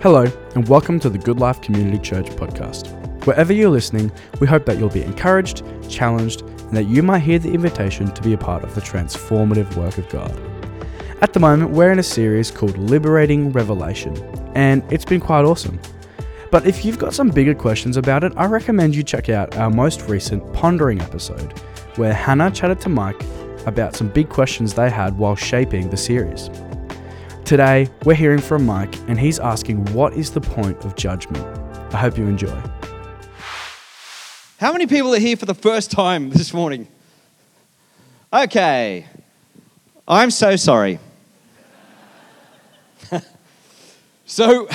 Hello, and welcome to the Goodlife Community Church podcast. Wherever you're listening, we hope that you'll be encouraged, challenged, and that you might hear the invitation to be a part of the transformative work of God. At the moment, we're in a series called Liberating Revelation, and it's been quite awesome. But if you've got some bigger questions about it, I recommend you check out our most recent Pondering episode, where Hannah chatted to Mike about some big questions they had while shaping the series. Today, we're hearing from Mike, and he's asking what is the point of judgment? I hope you enjoy. How many people are here for the first time this morning? Okay. I'm so sorry. so,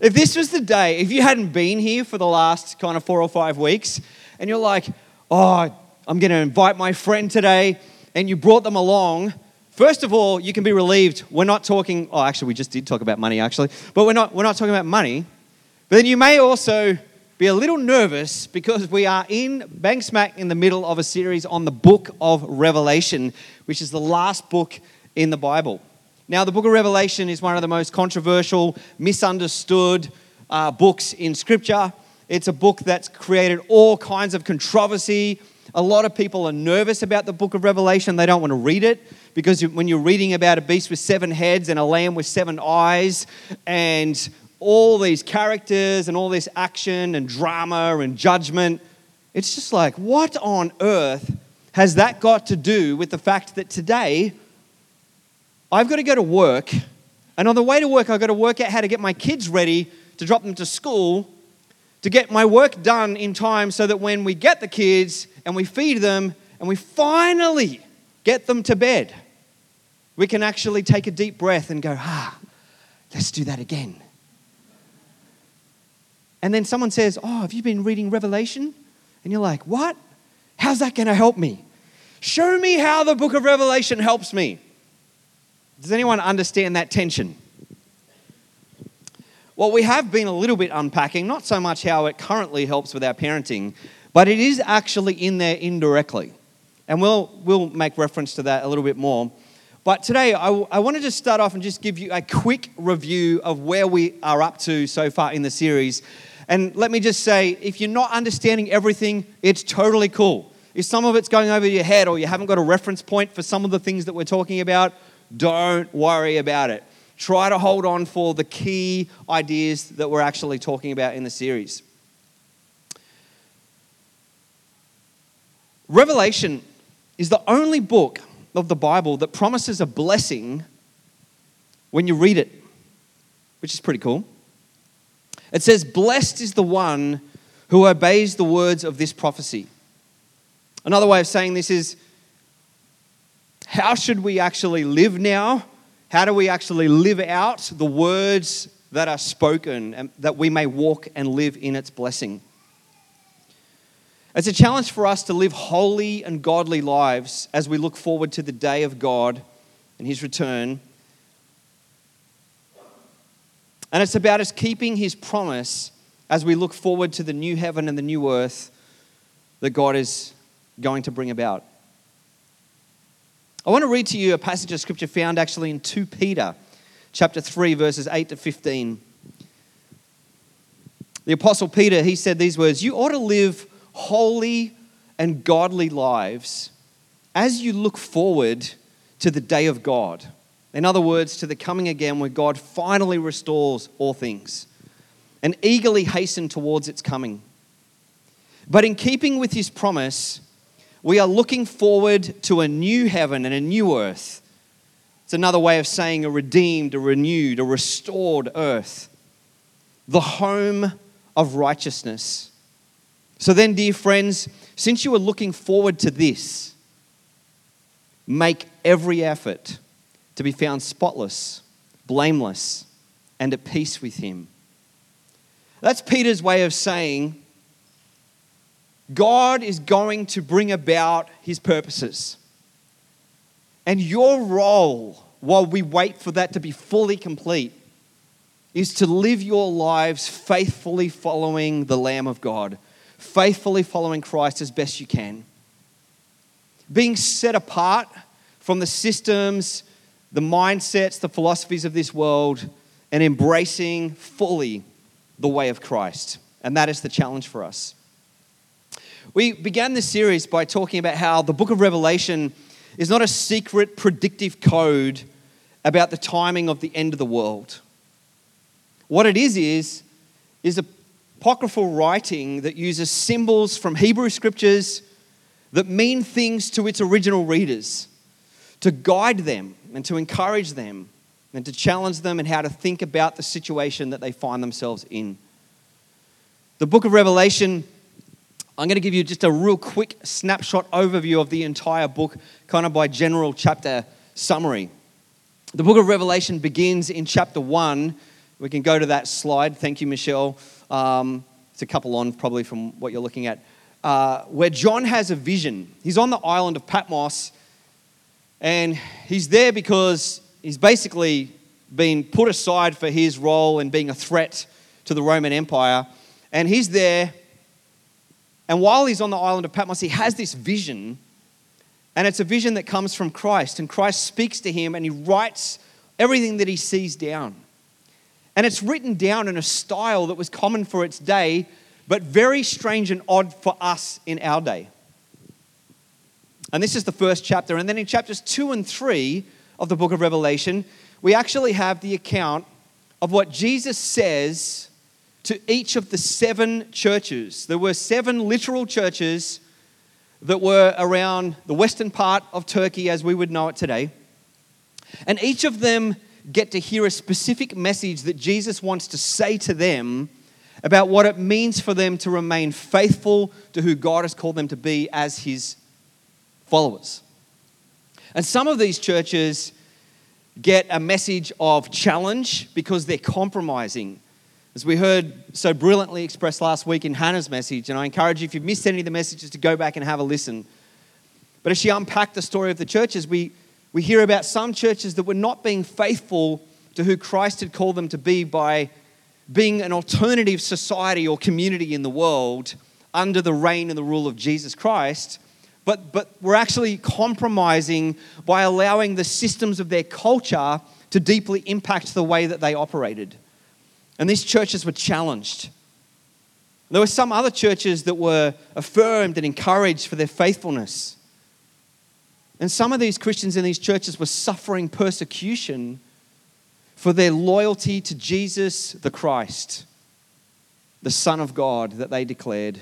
if this was the day, if you hadn't been here for the last kind of four or five weeks, and you're like, oh, I'm going to invite my friend today, and you brought them along, First of all, you can be relieved. We're not talking, oh, actually, we just did talk about money, actually, but we're not, we're not talking about money. But then you may also be a little nervous because we are in bang smack in the middle of a series on the book of Revelation, which is the last book in the Bible. Now, the book of Revelation is one of the most controversial, misunderstood uh, books in Scripture. It's a book that's created all kinds of controversy. A lot of people are nervous about the book of Revelation, they don't want to read it because when you're reading about a beast with seven heads and a lamb with seven eyes and all these characters and all this action and drama and judgment, it's just like, what on earth has that got to do with the fact that today I've got to go to work, and on the way to work, I've got to work out how to get my kids ready to drop them to school, to get my work done in time so that when we get the kids and we feed them and we finally get them to bed, we can actually take a deep breath and go, ah, let's do that again. And then someone says, oh, have you been reading Revelation? And you're like, what? How's that going to help me? Show me how the book of Revelation helps me. Does anyone understand that tension? Well, we have been a little bit unpacking, not so much how it currently helps with our parenting, but it is actually in there indirectly. And we'll, we'll make reference to that a little bit more. But today, I, I want to just start off and just give you a quick review of where we are up to so far in the series. And let me just say if you're not understanding everything, it's totally cool. If some of it's going over your head or you haven't got a reference point for some of the things that we're talking about, don't worry about it. Try to hold on for the key ideas that we're actually talking about in the series. Revelation is the only book of the Bible that promises a blessing when you read it, which is pretty cool. It says, Blessed is the one who obeys the words of this prophecy. Another way of saying this is, how should we actually live now? How do we actually live out the words that are spoken and that we may walk and live in its blessing? It's a challenge for us to live holy and godly lives as we look forward to the day of God and His return. And it's about us keeping His promise as we look forward to the new heaven and the new earth that God is going to bring about. I want to read to you a passage of scripture found actually in 2 Peter chapter 3 verses 8 to 15. The apostle Peter, he said these words, "You ought to live holy and godly lives as you look forward to the day of God. In other words, to the coming again where God finally restores all things and eagerly hasten towards its coming. But in keeping with his promise, we are looking forward to a new heaven and a new earth. It's another way of saying a redeemed, a renewed, a restored earth, the home of righteousness. So then, dear friends, since you are looking forward to this, make every effort to be found spotless, blameless, and at peace with Him. That's Peter's way of saying God is going to bring about His purposes. And your role while we wait for that to be fully complete is to live your lives faithfully following the Lamb of God faithfully following Christ as best you can. Being set apart from the systems, the mindsets, the philosophies of this world, and embracing fully the way of Christ. And that is the challenge for us. We began this series by talking about how the book of Revelation is not a secret predictive code about the timing of the end of the world. What it is is is apocryphal writing that uses symbols from Hebrew scriptures that mean things to its original readers to guide them and to encourage them and to challenge them in how to think about the situation that they find themselves in. The book of Revelation, I'm going to give you just a real quick snapshot overview of the entire book, kind of by general chapter summary. The book of Revelation begins in chapter 1. We can go to that slide. Thank you, Michelle. Um, it's a couple on, probably, from what you're looking at. Uh, where John has a vision. He's on the island of Patmos, and he's there because he's basically been put aside for his role in being a threat to the Roman Empire. And he's there, and while he's on the island of Patmos, he has this vision. And it's a vision that comes from Christ. And Christ speaks to him and he writes everything that he sees down. And it's written down in a style that was common for its day, but very strange and odd for us in our day. And this is the first chapter. And then in chapters two and three of the book of Revelation, we actually have the account of what Jesus says to each of the seven churches. There were seven literal churches that were around the western part of Turkey as we would know it today. And each of them get to hear a specific message that Jesus wants to say to them about what it means for them to remain faithful to who God has called them to be as his followers. And some of these churches get a message of challenge because they're compromising as we heard so brilliantly expressed last week in Hannah's message, and I encourage you, if you've missed any of the messages, to go back and have a listen. But as she unpacked the story of the churches, we, we hear about some churches that were not being faithful to who Christ had called them to be by being an alternative society or community in the world under the reign and the rule of Jesus Christ, but, but we're actually compromising by allowing the systems of their culture to deeply impact the way that they operated. And these churches were challenged. There were some other churches that were affirmed and encouraged for their faithfulness. And some of these Christians in these churches were suffering persecution for their loyalty to Jesus the Christ, the Son of God that they declared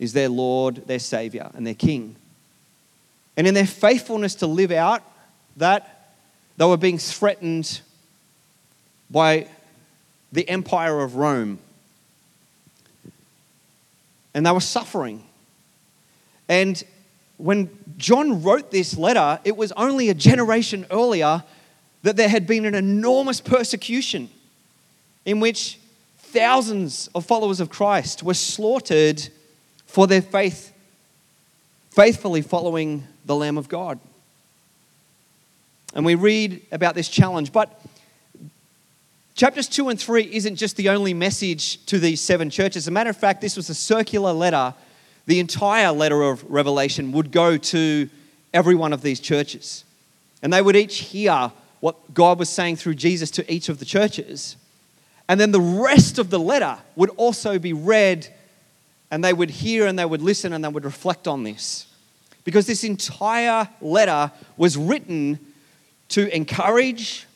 is their Lord, their Savior, and their King. And in their faithfulness to live out that, they were being threatened by the empire of Rome. And they were suffering. And when John wrote this letter, it was only a generation earlier that there had been an enormous persecution in which thousands of followers of Christ were slaughtered for their faith, faithfully following the Lamb of God. And we read about this challenge. But Chapters 2 and 3 isn't just the only message to these seven churches. As a matter of fact, this was a circular letter. The entire letter of Revelation would go to every one of these churches. And they would each hear what God was saying through Jesus to each of the churches. And then the rest of the letter would also be read, and they would hear and they would listen and they would reflect on this. Because this entire letter was written to encourage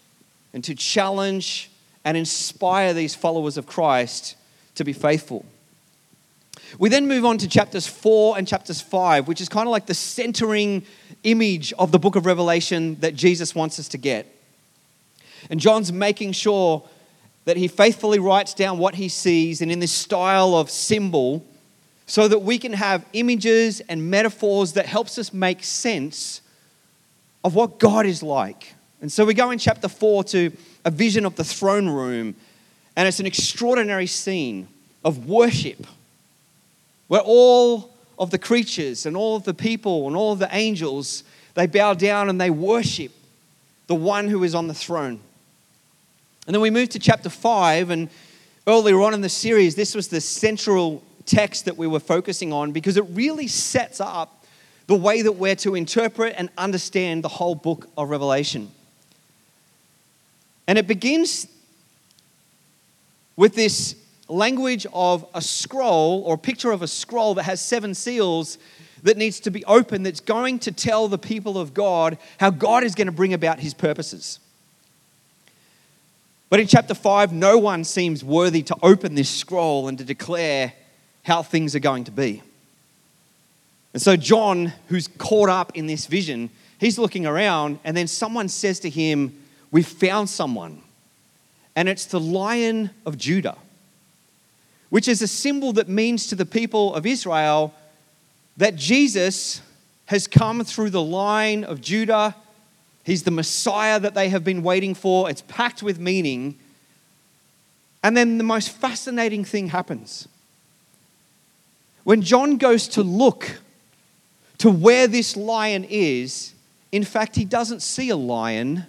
and to challenge and inspire these followers of Christ to be faithful. We then move on to chapters 4 and chapters 5, which is kind of like the centering image of the book of Revelation that Jesus wants us to get. And John's making sure that he faithfully writes down what he sees and in this style of symbol so that we can have images and metaphors that helps us make sense of what God is like. And so we go in chapter 4 to a vision of the throne room, and it's an extraordinary scene of worship where all of the creatures and all of the people and all of the angels they bow down and they worship the one who is on the throne. And then we move to chapter 5 and earlier on in the series this was the central text that we were focusing on because it really sets up the way that we're to interpret and understand the whole book of Revelation. And it begins with this language of a scroll or a picture of a scroll that has seven seals that needs to be opened that's going to tell the people of God how God is going to bring about his purposes. But in chapter 5, no one seems worthy to open this scroll and to declare how things are going to be. And so, John, who's caught up in this vision, he's looking around, and then someone says to him, We've found someone. And it's the lion of Judah, which is a symbol that means to the people of Israel that Jesus has come through the line of Judah. He's the Messiah that they have been waiting for. It's packed with meaning. And then the most fascinating thing happens. When John goes to look to where this lion is, in fact, he doesn't see a lion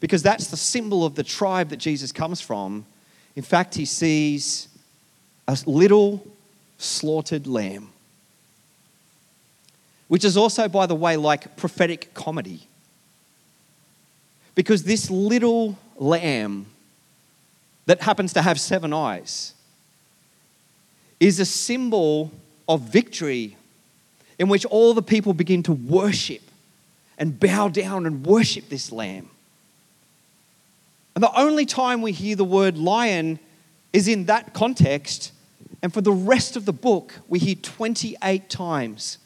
because that's the symbol of the tribe that Jesus comes from. In fact, he sees a little slaughtered lamb, which is also, by the way, like prophetic comedy. Because this little lamb that happens to have seven eyes is a symbol of victory in which all the people begin to worship and bow down and worship this lamb. And the only time we hear the word lion is in that context. And for the rest of the book, we hear 28 times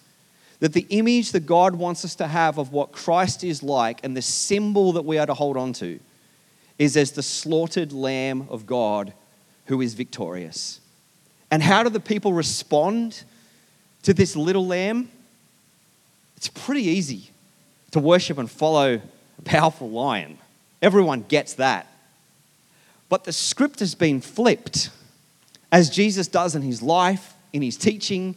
that the image that God wants us to have of what Christ is like and the symbol that we are to hold on to is as the slaughtered lamb of God who is victorious. And how do the people respond to this little lamb? It's pretty easy to worship and follow a powerful lion. Everyone gets that. But the script has been flipped, as Jesus does in his life, in his teaching,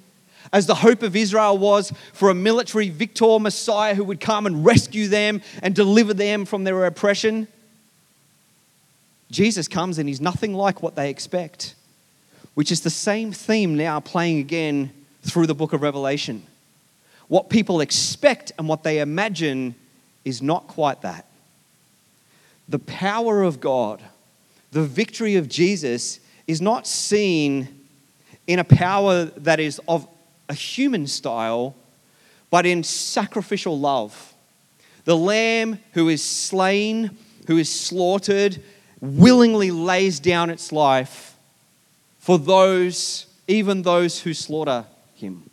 as the hope of Israel was for a military victor Messiah who would come and rescue them and deliver them from their oppression. Jesus comes and he's nothing like what they expect, which is the same theme now playing again through the book of Revelation. What people expect and what they imagine is not quite that the power of God, the victory of Jesus, is not seen in a power that is of a human style, but in sacrificial love. The lamb who is slain, who is slaughtered, willingly lays down its life for those, even those who slaughter him.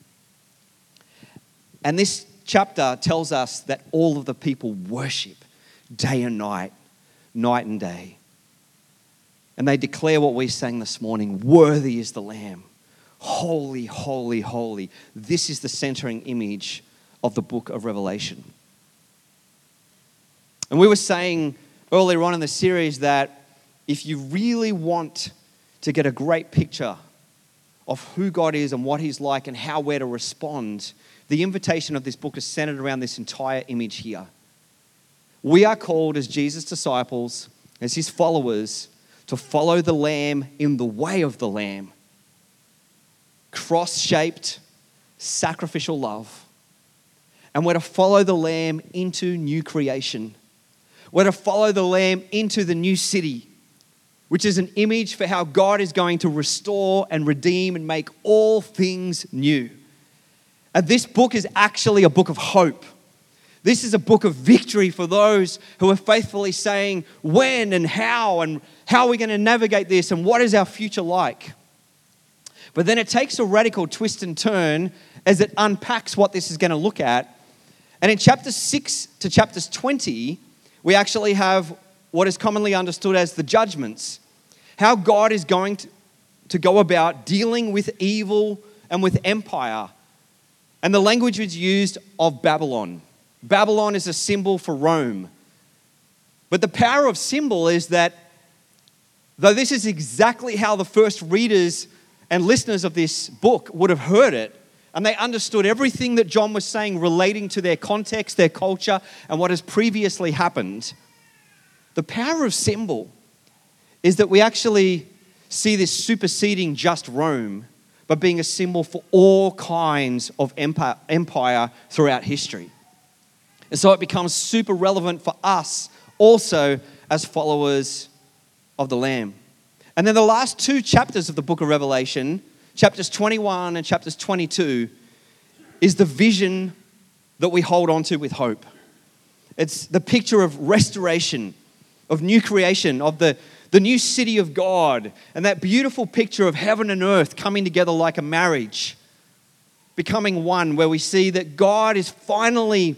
And this chapter tells us that all of the people worship day and night night and day. And they declare what we sang this morning Worthy is the Lamb. Holy, holy, holy. This is the centering image of the book of Revelation. And we were saying earlier on in the series that if you really want to get a great picture of who God is and what He's like and how we're to respond, the invitation of this book is centered around this entire image here. We are called as Jesus' disciples, as his followers, to follow the Lamb in the way of the Lamb. Cross shaped, sacrificial love. And we're to follow the Lamb into new creation. We're to follow the Lamb into the new city, which is an image for how God is going to restore and redeem and make all things new. And this book is actually a book of hope. This is a book of victory for those who are faithfully saying when and how and how are we going to navigate this and what is our future like. But then it takes a radical twist and turn as it unpacks what this is going to look at. And in chapters 6 to chapters 20, we actually have what is commonly understood as the judgments. How God is going to, to go about dealing with evil and with empire. And the language is used of Babylon. Babylon is a symbol for Rome. But the power of symbol is that, though this is exactly how the first readers and listeners of this book would have heard it, and they understood everything that John was saying relating to their context, their culture, and what has previously happened, the power of symbol is that we actually see this superseding just Rome, but being a symbol for all kinds of empire, empire throughout history. And so it becomes super relevant for us also as followers of the Lamb. And then the last two chapters of the book of Revelation, chapters 21 and chapters 22, is the vision that we hold on to with hope. It's the picture of restoration, of new creation, of the, the new city of God, and that beautiful picture of heaven and earth coming together like a marriage, becoming one, where we see that God is finally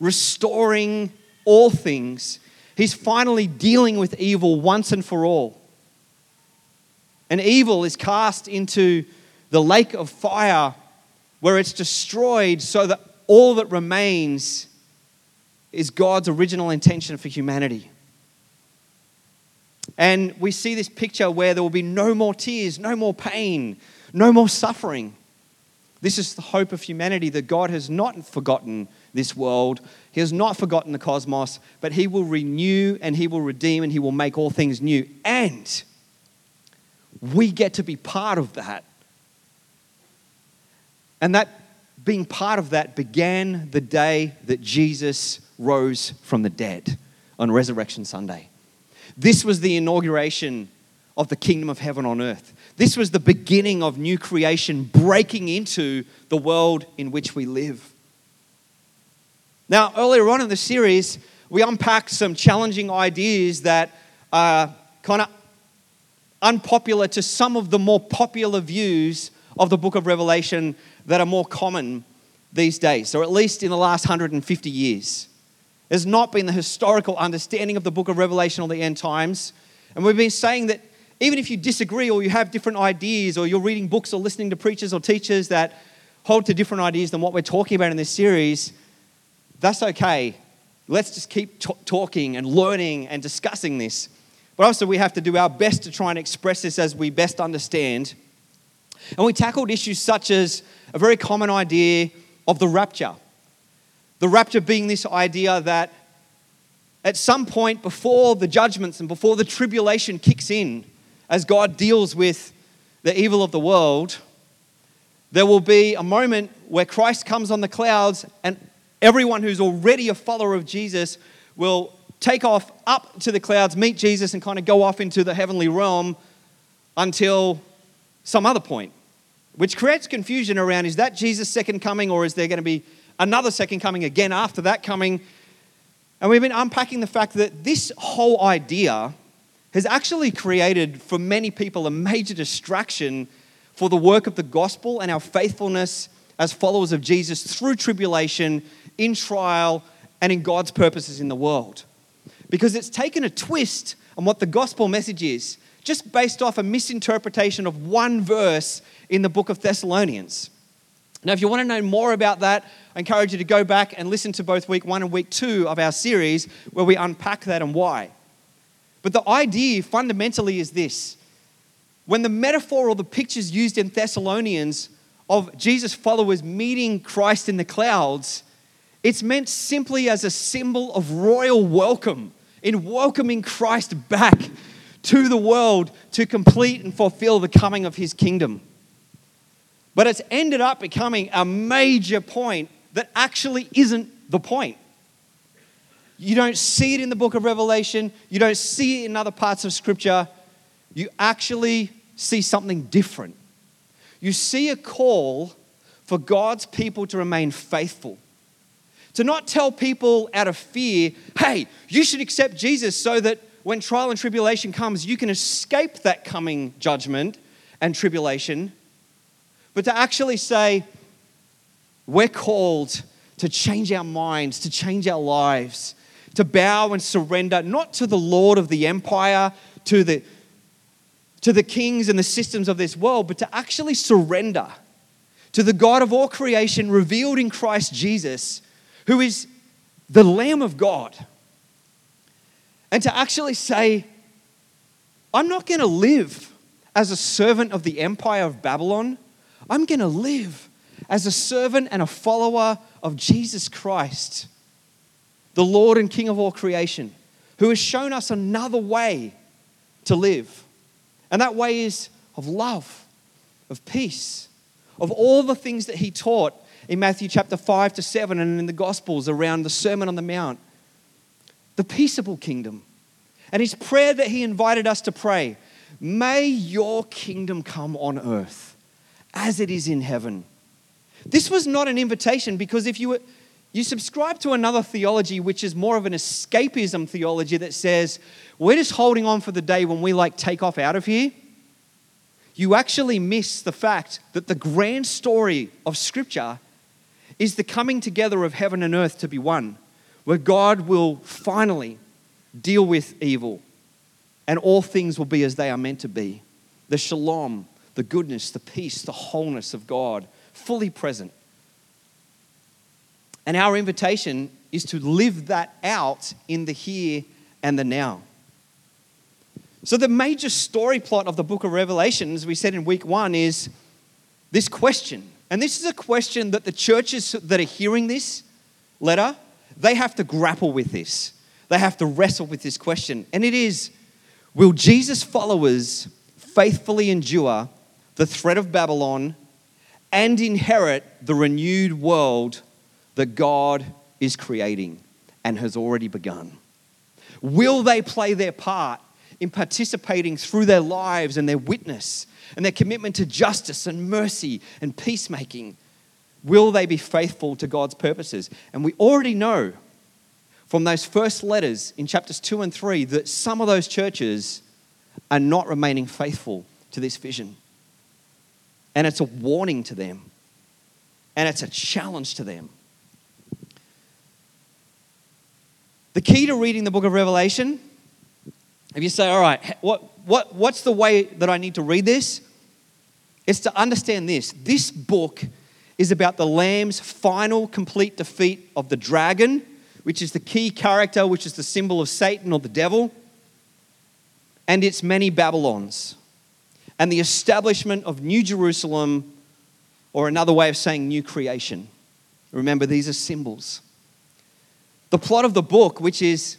restoring all things. He's finally dealing with evil once and for all. And evil is cast into the lake of fire where it's destroyed so that all that remains is God's original intention for humanity. And we see this picture where there will be no more tears, no more pain, no more suffering. This is the hope of humanity that God has not forgotten this world. He has not forgotten the cosmos, but He will renew and He will redeem and He will make all things new. And we get to be part of that. And that being part of that began the day that Jesus rose from the dead on Resurrection Sunday. This was the inauguration of the kingdom of heaven on earth. This was the beginning of new creation breaking into the world in which we live. Now, earlier on in the series, we unpacked some challenging ideas that are kind of unpopular to some of the more popular views of the book of Revelation that are more common these days, or at least in the last 150 years. There's not been the historical understanding of the book of Revelation or the end times. And we've been saying that even if you disagree or you have different ideas or you're reading books or listening to preachers or teachers that hold to different ideas than what we're talking about in this series, that's okay. Let's just keep t- talking and learning and discussing this. But also, we have to do our best to try and express this as we best understand. And we tackled issues such as a very common idea of the rapture. The rapture being this idea that at some point before the judgments and before the tribulation kicks in, as God deals with the evil of the world, there will be a moment where Christ comes on the clouds and everyone who's already a follower of Jesus will take off up to the clouds, meet Jesus, and kind of go off into the heavenly realm until some other point, which creates confusion around is that Jesus' second coming or is there going to be another second coming again after that coming? And we've been unpacking the fact that this whole idea has actually created for many people a major distraction for the work of the gospel and our faithfulness as followers of Jesus through tribulation, in trial, and in God's purposes in the world because it's taken a twist on what the gospel message is, just based off a misinterpretation of one verse in the book of Thessalonians. Now, if you want to know more about that, I encourage you to go back and listen to both week one and week two of our series where we unpack that and why. But the idea fundamentally is this when the metaphor or the pictures used in Thessalonians of Jesus' followers meeting Christ in the clouds, it's meant simply as a symbol of royal welcome in welcoming Christ back to the world to complete and fulfill the coming of his kingdom. But it's ended up becoming a major point that actually isn't the point. You don't see it in the book of Revelation, you don't see it in other parts of Scripture. You actually see something different. You see a call for God's people to remain faithful to not tell people out of fear, hey, you should accept Jesus so that when trial and tribulation comes, you can escape that coming judgment and tribulation, but to actually say, we're called to change our minds, to change our lives, to bow and surrender, not to the Lord of the empire, to the, to the kings and the systems of this world, but to actually surrender to the God of all creation revealed in Christ Jesus who is the Lamb of God, and to actually say, I'm not going to live as a servant of the empire of Babylon. I'm going to live as a servant and a follower of Jesus Christ, the Lord and King of all creation, who has shown us another way to live. And that way is of love, of peace, of all the things that he taught in Matthew chapter 5 to 7 and in the Gospels around the Sermon on the Mount. The peaceable kingdom. And his prayer that he invited us to pray May your kingdom come on earth as it is in heaven. This was not an invitation because if you were, you subscribe to another theology, which is more of an escapism theology that says we're just holding on for the day when we like take off out of here. You actually miss the fact that the grand story of Scripture is the coming together of heaven and earth to be one, where God will finally deal with evil and all things will be as they are meant to be. The shalom, the goodness, the peace, the wholeness of God, fully present. And our invitation is to live that out in the here and the now. So, the major story plot of the book of Revelation, as we said in week one, is this question. And this is a question that the churches that are hearing this letter, they have to grapple with this. They have to wrestle with this question. And it is Will Jesus' followers faithfully endure the threat of Babylon and inherit the renewed world that God is creating and has already begun? Will they play their part in participating through their lives and their witness and their commitment to justice and mercy and peacemaking? Will they be faithful to God's purposes? And we already know from those first letters in chapters 2 and 3 that some of those churches are not remaining faithful to this vision. And it's a warning to them, and it's a challenge to them. The key to reading the book of Revelation, if you say, all right, what, what, what's the way that I need to read this? It's to understand this. This book is about the Lamb's final complete defeat of the dragon which is the key character, which is the symbol of Satan or the devil, and its many Babylons, and the establishment of New Jerusalem, or another way of saying new creation. Remember, these are symbols. The plot of the book, which is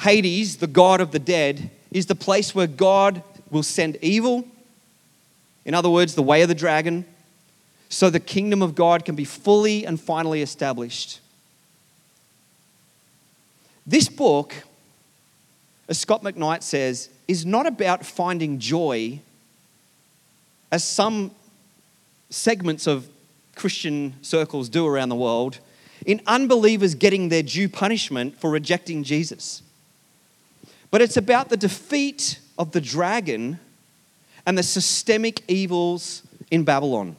Hades, the god of the dead, is the place where God will send evil, in other words, the way of the dragon, so the kingdom of God can be fully and finally established. This book, as Scot McKnight says, is not about finding joy, as some segments of Christian circles do around the world, in unbelievers getting their due punishment for rejecting Jesus. But it's about the defeat of the dragon and the systemic evils in Babylon.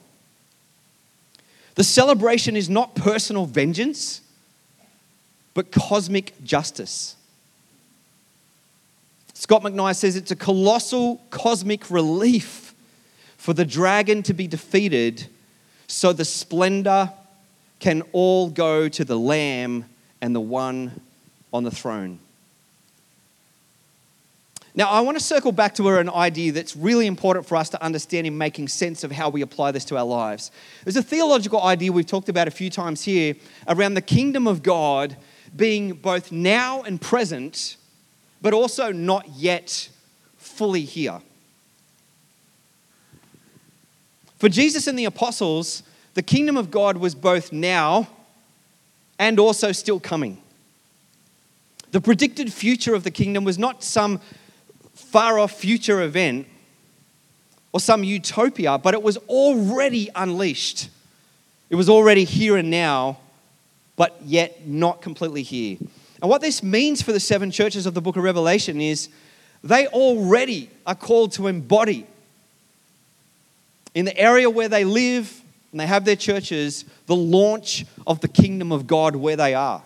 The celebration is not personal vengeance but cosmic justice. Scot McKnight says it's a colossal cosmic relief for the dragon to be defeated so the splendor can all go to the Lamb and the one on the throne. Now, I want to circle back to an idea that's really important for us to understand in making sense of how we apply this to our lives. There's a theological idea we've talked about a few times here around the kingdom of God being both now and present, but also not yet fully here. For Jesus and the apostles, the kingdom of God was both now and also still coming. The predicted future of the kingdom was not some far off future event or some utopia, but it was already unleashed. It was already here and now but yet not completely here. And what this means for the seven churches of the book of Revelation is they already are called to embody in the area where they live and they have their churches the launch of the kingdom of God where they are.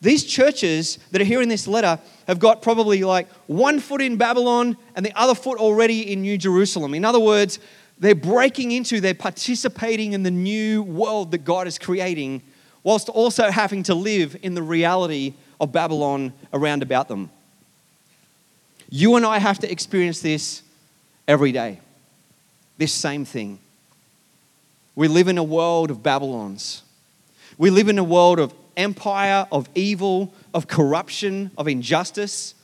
These churches that are here in this letter have got probably like one foot in Babylon and the other foot already in New Jerusalem. In other words, they're breaking into, they're participating in the new world that God is creating whilst also having to live in the reality of Babylon around about them. You and I have to experience this every day. This same thing. We live in a world of Babylons. We live in a world of empire of evil, of corruption, of injustice.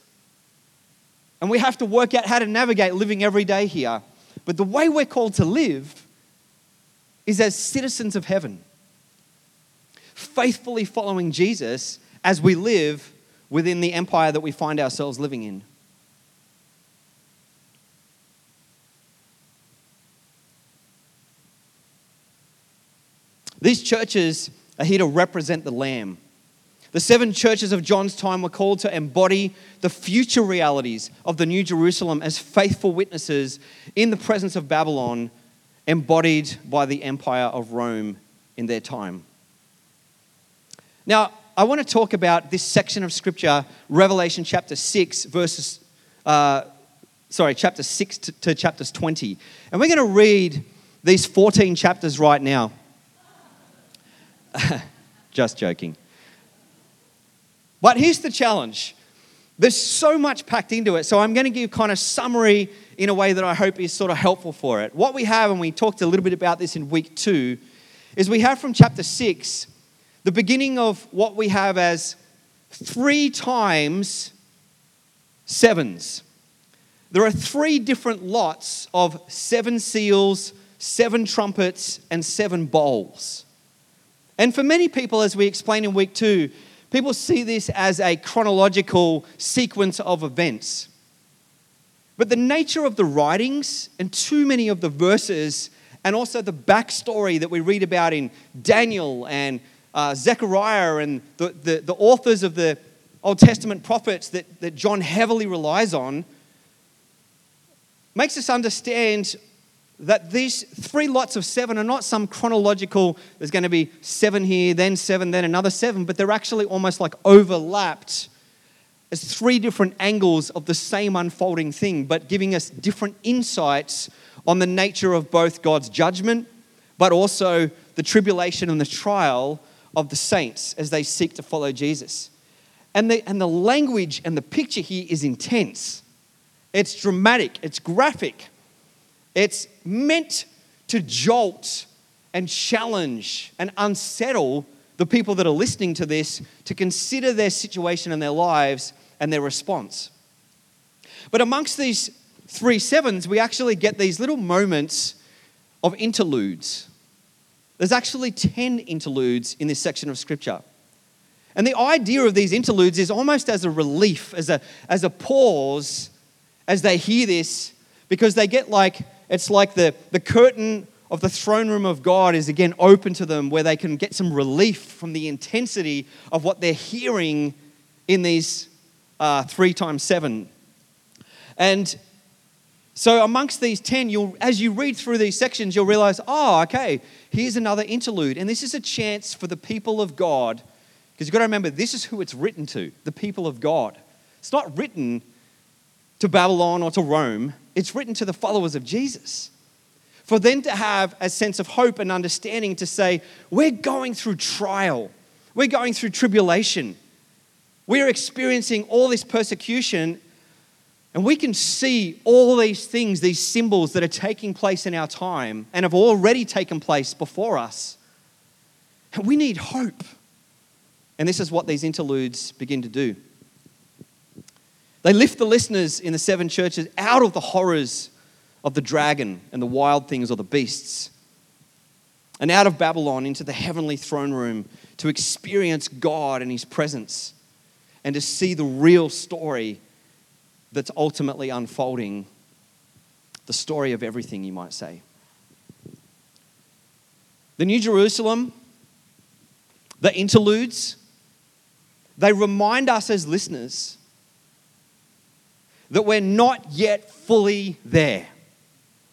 And we have to work out how to navigate living every day here. But the way we're called to live is as citizens of heaven, faithfully following Jesus as we live within the empire that we find ourselves living in. These churches are here to represent the Lamb. The seven churches of John's time were called to embody the future realities of the New Jerusalem as faithful witnesses in the presence of Babylon, embodied by the empire of Rome in their time. Now, I want to talk about this section of scripture, Revelation chapter 6, verses, uh, sorry, chapter 6 to, to chapters 20. And we're going to read these 14 chapters right now. Just joking. But here's the challenge. There's so much packed into it. So I'm going to give kind of summary in a way that I hope is sort of helpful for it. What we have, and we talked a little bit about this in week two, is we have from chapter six the beginning of what we have as three times sevens. There are three different lots of seven seals, seven trumpets, and seven bowls. And for many people, as we explained in week two, people see this as a chronological sequence of events. But the nature of the writings and too many of the verses, and also the backstory that we read about in Daniel and uh, Zechariah and the, the, the authors of the Old Testament prophets that, that John heavily relies on, makes us understand that these three lots of seven are not some chronological, there's going to be seven here, then seven, then another seven, but they're actually almost like overlapped as three different angles of the same unfolding thing, but giving us different insights on the nature of both God's judgment, but also the tribulation and the trial of the saints as they seek to follow Jesus. And the, and the language and the picture here is intense. It's dramatic, it's graphic, it's meant to jolt and challenge and unsettle the people that are listening to this to consider their situation and their lives and their response. But amongst these three sevens, we actually get these little moments of interludes. There's actually 10 interludes in this section of scripture. And the idea of these interludes is almost as a relief, as a, as a pause as they hear this, because they get like it's like the, the curtain of the throne room of God is again open to them where they can get some relief from the intensity of what they're hearing in these uh, three times seven. And so, amongst these 10, you'll, as you read through these sections, you'll realize, oh, okay, here's another interlude. And this is a chance for the people of God, because you've got to remember, this is who it's written to the people of God. It's not written to Babylon or to Rome, it's written to the followers of Jesus. For them to have a sense of hope and understanding to say, we're going through trial, we're going through tribulation, we're experiencing all this persecution, and we can see all these things, these symbols that are taking place in our time and have already taken place before us. And we need hope. And this is what these interludes begin to do. They lift the listeners in the seven churches out of the horrors of the dragon and the wild things or the beasts, and out of Babylon into the heavenly throne room to experience God and His presence and to see the real story that's ultimately unfolding the story of everything, you might say. The New Jerusalem, the interludes, they remind us as listeners that we're not yet fully there.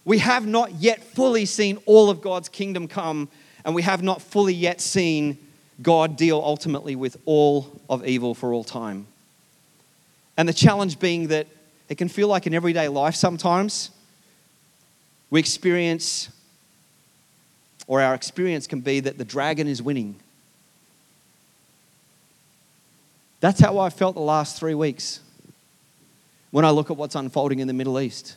We have not yet fully seen all of God's kingdom come, and we have not fully yet seen God deal ultimately with all of evil for all time. And the challenge being that it can feel like in everyday life sometimes we experience, or our experience can be that the dragon is winning. That's how I felt the last three weeks when I look at what's unfolding in the Middle East.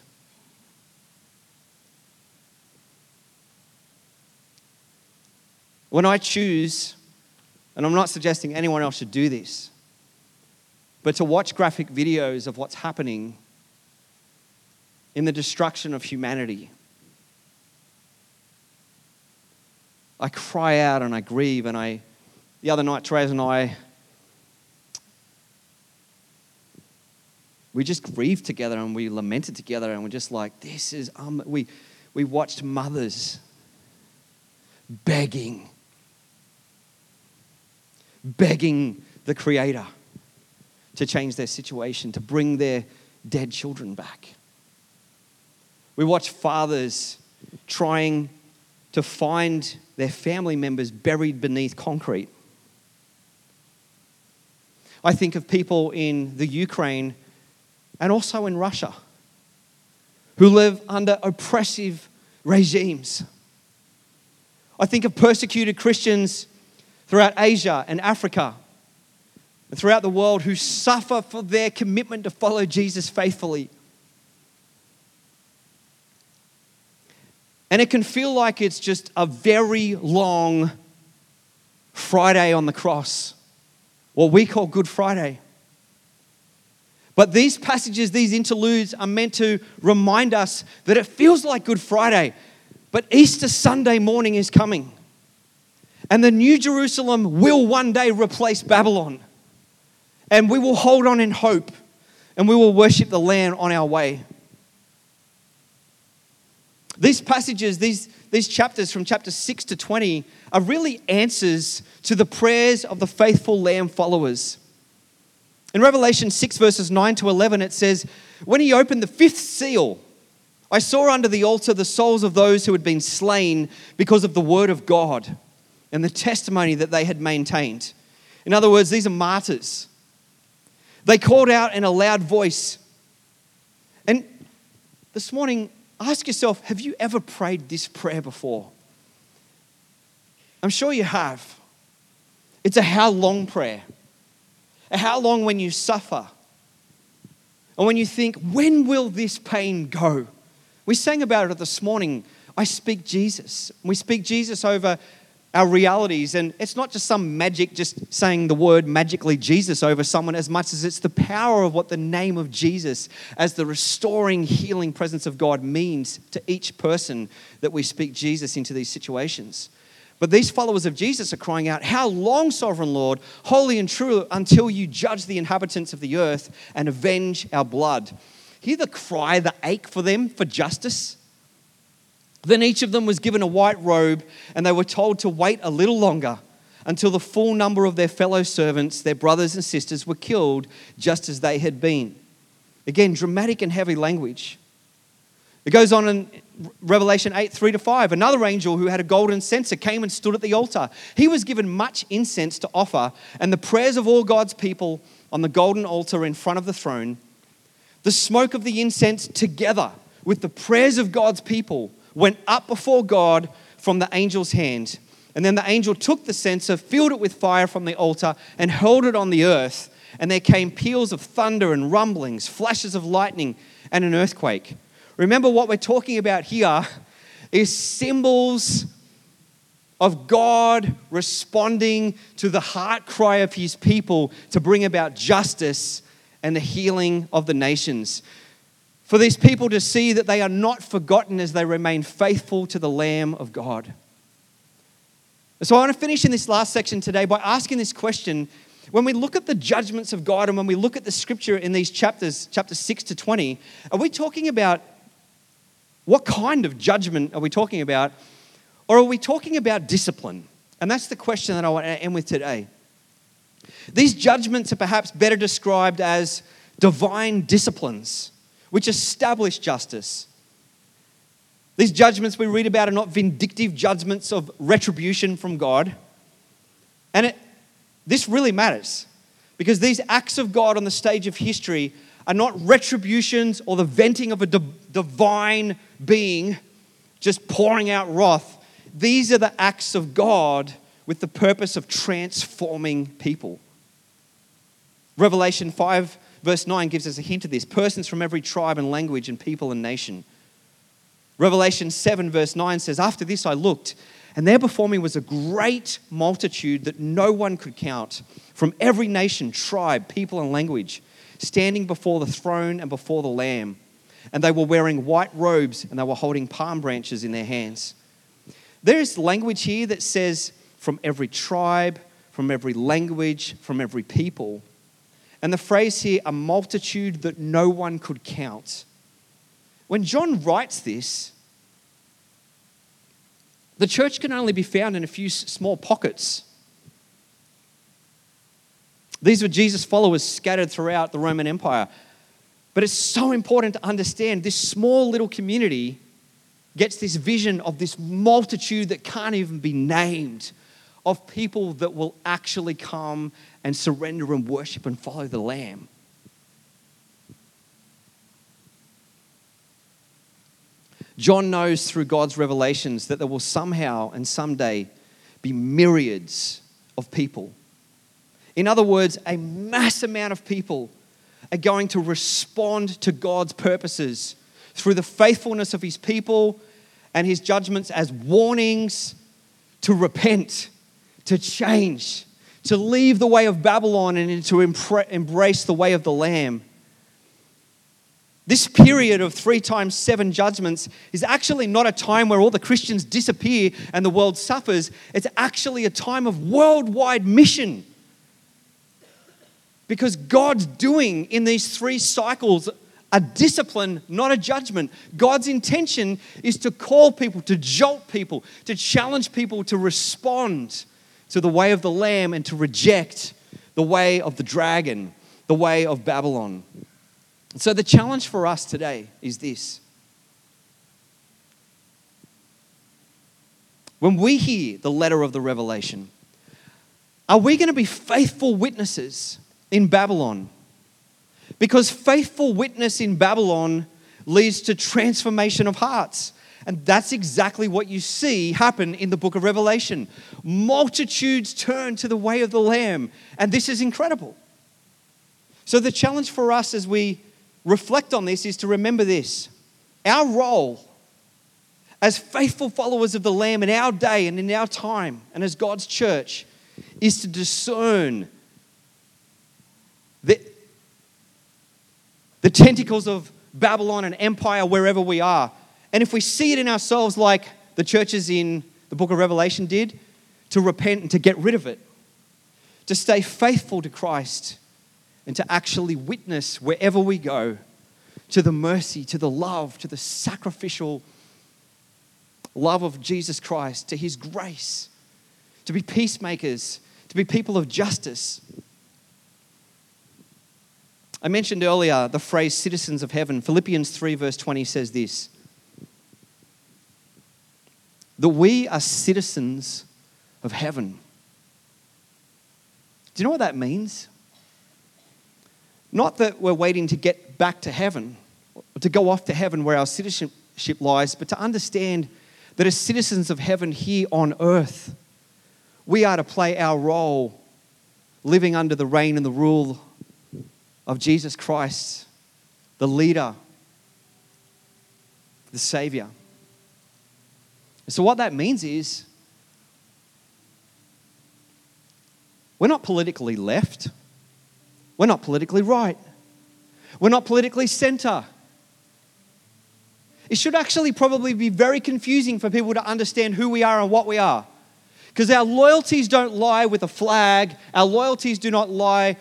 When I choose, and I'm not suggesting anyone else should do this, but to watch graphic videos of what's happening in the destruction of humanity, I cry out and I grieve. And I, the other night, Therese and I we just grieved together and we lamented together and we're just like, this is, um, we, we watched mothers begging begging the Creator to change their situation, to bring their dead children back. We watch fathers trying to find their family members buried beneath concrete. I think of people in the Ukraine and also in Russia who live under oppressive regimes. I think of persecuted Christians throughout Asia and Africa and throughout the world who suffer for their commitment to follow Jesus faithfully. And it can feel like it's just a very long Friday on the cross, what we call Good Friday. But these passages, these interludes, are meant to remind us that it feels like Good Friday, but Easter Sunday morning is coming. And the New Jerusalem will one day replace Babylon. And we will hold on in hope and we will worship the Lamb on our way. These passages, these, these chapters from chapter 6 to 20, are really answers to the prayers of the faithful Lamb followers. In Revelation 6, verses 9 to 11, it says, When he opened the fifth seal, I saw under the altar the souls of those who had been slain because of the word of God and the testimony that they had maintained. In other words, these are martyrs. They called out in a loud voice. And this morning, ask yourself have you ever prayed this prayer before? I'm sure you have. It's a how long prayer. How long when you suffer? And when you think, when will this pain go? We sang about it this morning. I speak Jesus. We speak Jesus over our realities. And it's not just some magic, just saying the word magically Jesus over someone, as much as it's the power of what the name of Jesus, as the restoring, healing presence of God, means to each person that we speak Jesus into these situations. But these followers of Jesus are crying out, How long, sovereign Lord, holy and true, until you judge the inhabitants of the earth and avenge our blood? Hear the cry, the ache for them for justice? Then each of them was given a white robe, and they were told to wait a little longer until the full number of their fellow servants, their brothers and sisters, were killed just as they had been. Again, dramatic and heavy language. It goes on in Revelation 8, 3 to 5. Another angel who had a golden censer came and stood at the altar. He was given much incense to offer, and the prayers of all God's people on the golden altar in front of the throne. The smoke of the incense, together with the prayers of God's people, went up before God from the angel's hand. And then the angel took the censer, filled it with fire from the altar, and hurled it on the earth. And there came peals of thunder and rumblings, flashes of lightning, and an earthquake. Remember, what we're talking about here is symbols of God responding to the heart cry of his people to bring about justice and the healing of the nations. For these people to see that they are not forgotten as they remain faithful to the Lamb of God. So I want to finish in this last section today by asking this question. When we look at the judgments of God and when we look at the scripture in these chapters, chapter 6 to 20, are we talking about what kind of judgment are we talking about? Or are we talking about discipline? And that's the question that I want to end with today. These judgments are perhaps better described as divine disciplines, which establish justice. These judgments we read about are not vindictive judgments of retribution from God. And it, this really matters because these acts of God on the stage of history are not retributions or the venting of a divine being just pouring out wrath. These are the acts of God with the purpose of transforming people. Revelation 5, verse 9, gives us a hint of this persons from every tribe and language and people and nation. Revelation 7, verse 9 says, After this I looked, and there before me was a great multitude that no one could count from every nation, tribe, people, and language standing before the throne and before the Lamb. And they were wearing white robes and they were holding palm branches in their hands. There is language here that says from every tribe, from every language, from every people. And the phrase here, a multitude that no one could count. When John writes this, the church can only be found in a few small pockets. These were Jesus' followers scattered throughout the Roman Empire. But it's so important to understand this small little community gets this vision of this multitude that can't even be named of people that will actually come and surrender and worship and follow the Lamb. John knows through God's revelations that there will somehow and someday be myriads of people. In other words, a mass amount of people are going to respond to God's purposes through the faithfulness of his people and his judgments as warnings to repent, to change, to leave the way of Babylon and to embrace the way of the Lamb. This period of three times seven judgments is actually not a time where all the Christians disappear and the world suffers. It's actually a time of worldwide mission. Because God's doing in these three cycles a discipline, not a judgment. God's intention is to call people, to jolt people, to challenge people to respond to the way of the Lamb and to reject the way of the dragon, the way of Babylon. So, the challenge for us today is this. When we hear the letter of the Revelation, are we going to be faithful witnesses in Babylon? Because faithful witness in Babylon leads to transformation of hearts. And that's exactly what you see happen in the book of Revelation. Multitudes turn to the way of the Lamb, and this is incredible. So, the challenge for us as we reflect on this is to remember this our role as faithful followers of the Lamb in our day and in our time, and as God's church, is to discern the, the tentacles of Babylon and empire wherever we are. And if we see it in ourselves like the churches in the book of Revelation did, to repent and to get rid of it, to stay faithful to Christ and to actually witness wherever we go to the mercy, to the love, to the sacrificial love of Jesus Christ, to his grace, to be peacemakers, to be people of justice. I mentioned earlier the phrase citizens of heaven. Philippians 3, verse 20 says this that we are citizens of heaven. Do you know what that means? Not that we're waiting to get back to heaven, to go off to heaven where our citizenship lies, but to understand that as citizens of heaven here on earth, we are to play our role living under the reign and the rule of Jesus Christ, the leader, the Savior. So, what that means is we're not politically left. We're not politically right. We're not politically center. It should actually probably be very confusing for people to understand who we are and what we are. Because our loyalties don't lie with a flag, our loyalties do not lie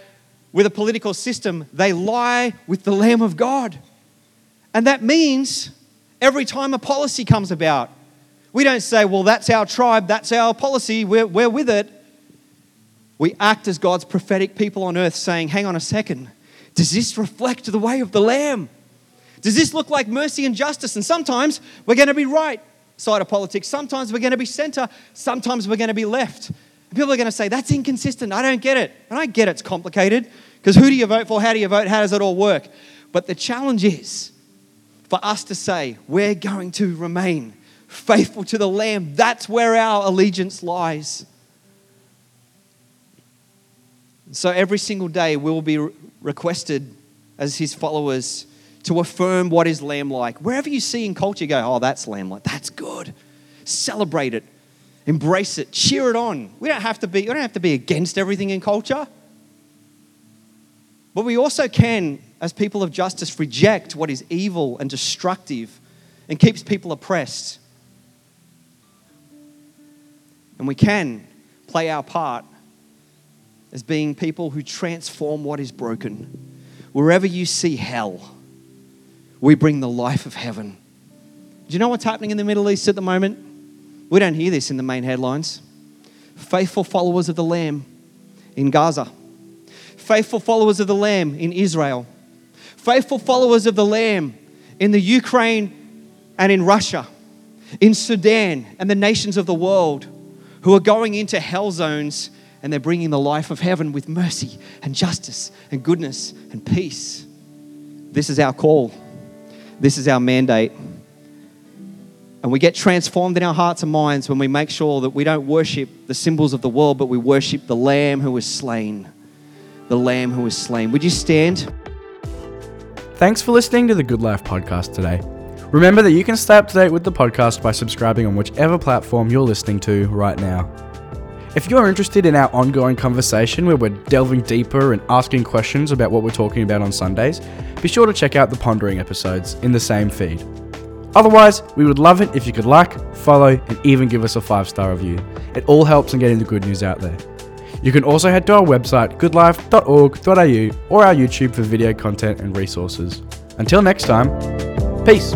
with a political system, they lie with the Lamb of God. And that means every time a policy comes about, we don't say, well, that's our tribe, that's our policy, we're, we're with it. We act as God's prophetic people on earth, saying, hang on a second, does this reflect the way of the Lamb? Does this look like mercy and justice? And sometimes we're going to be right side of politics, sometimes we're going to be center, sometimes we're going to be left. People are going to say, that's inconsistent, I don't get it. And I get it's complicated because who do you vote for? How do you vote? How does it all work? But the challenge is for us to say, we're going to remain faithful to the Lamb. That's where our allegiance lies. So every single day we will be requested as his followers to affirm what is lamb like. Wherever you see in culture, go, oh, that's lamb like. That's good. Celebrate it. Embrace it. Cheer it on. We don't have to be, we don't have to be against everything in culture. But we also can, as people of justice, reject what is evil and destructive and keeps people oppressed. And we can play our part as being people who transform what is broken. Wherever you see hell, we bring the life of heaven. Do you know what's happening in the Middle East at the moment? We don't hear this in the main headlines. Faithful followers of the Lamb in Gaza, faithful followers of the Lamb in Israel, faithful followers of the Lamb in the Ukraine and in Russia, in Sudan and the nations of the world who are going into hell zones and they're bringing the life of heaven with mercy and justice and goodness and peace. This is our call. This is our mandate. And we get transformed in our hearts and minds when we make sure that we don't worship the symbols of the world, but we worship the Lamb who was slain. The Lamb who was slain. Would you stand? Thanks for listening to the Goodlife podcast today. Remember that you can stay up to date with the podcast by subscribing on whichever platform you're listening to right now. If you're interested in our ongoing conversation where we're delving deeper and asking questions about what we're talking about on Sundays, be sure to check out the Pondering episodes in the same feed. Otherwise, we would love it if you could like, follow, and even give us a five star review. It all helps in getting the good news out there. You can also head to our website, goodlife.org.au, or our YouTube for video content and resources. Until next time, peace.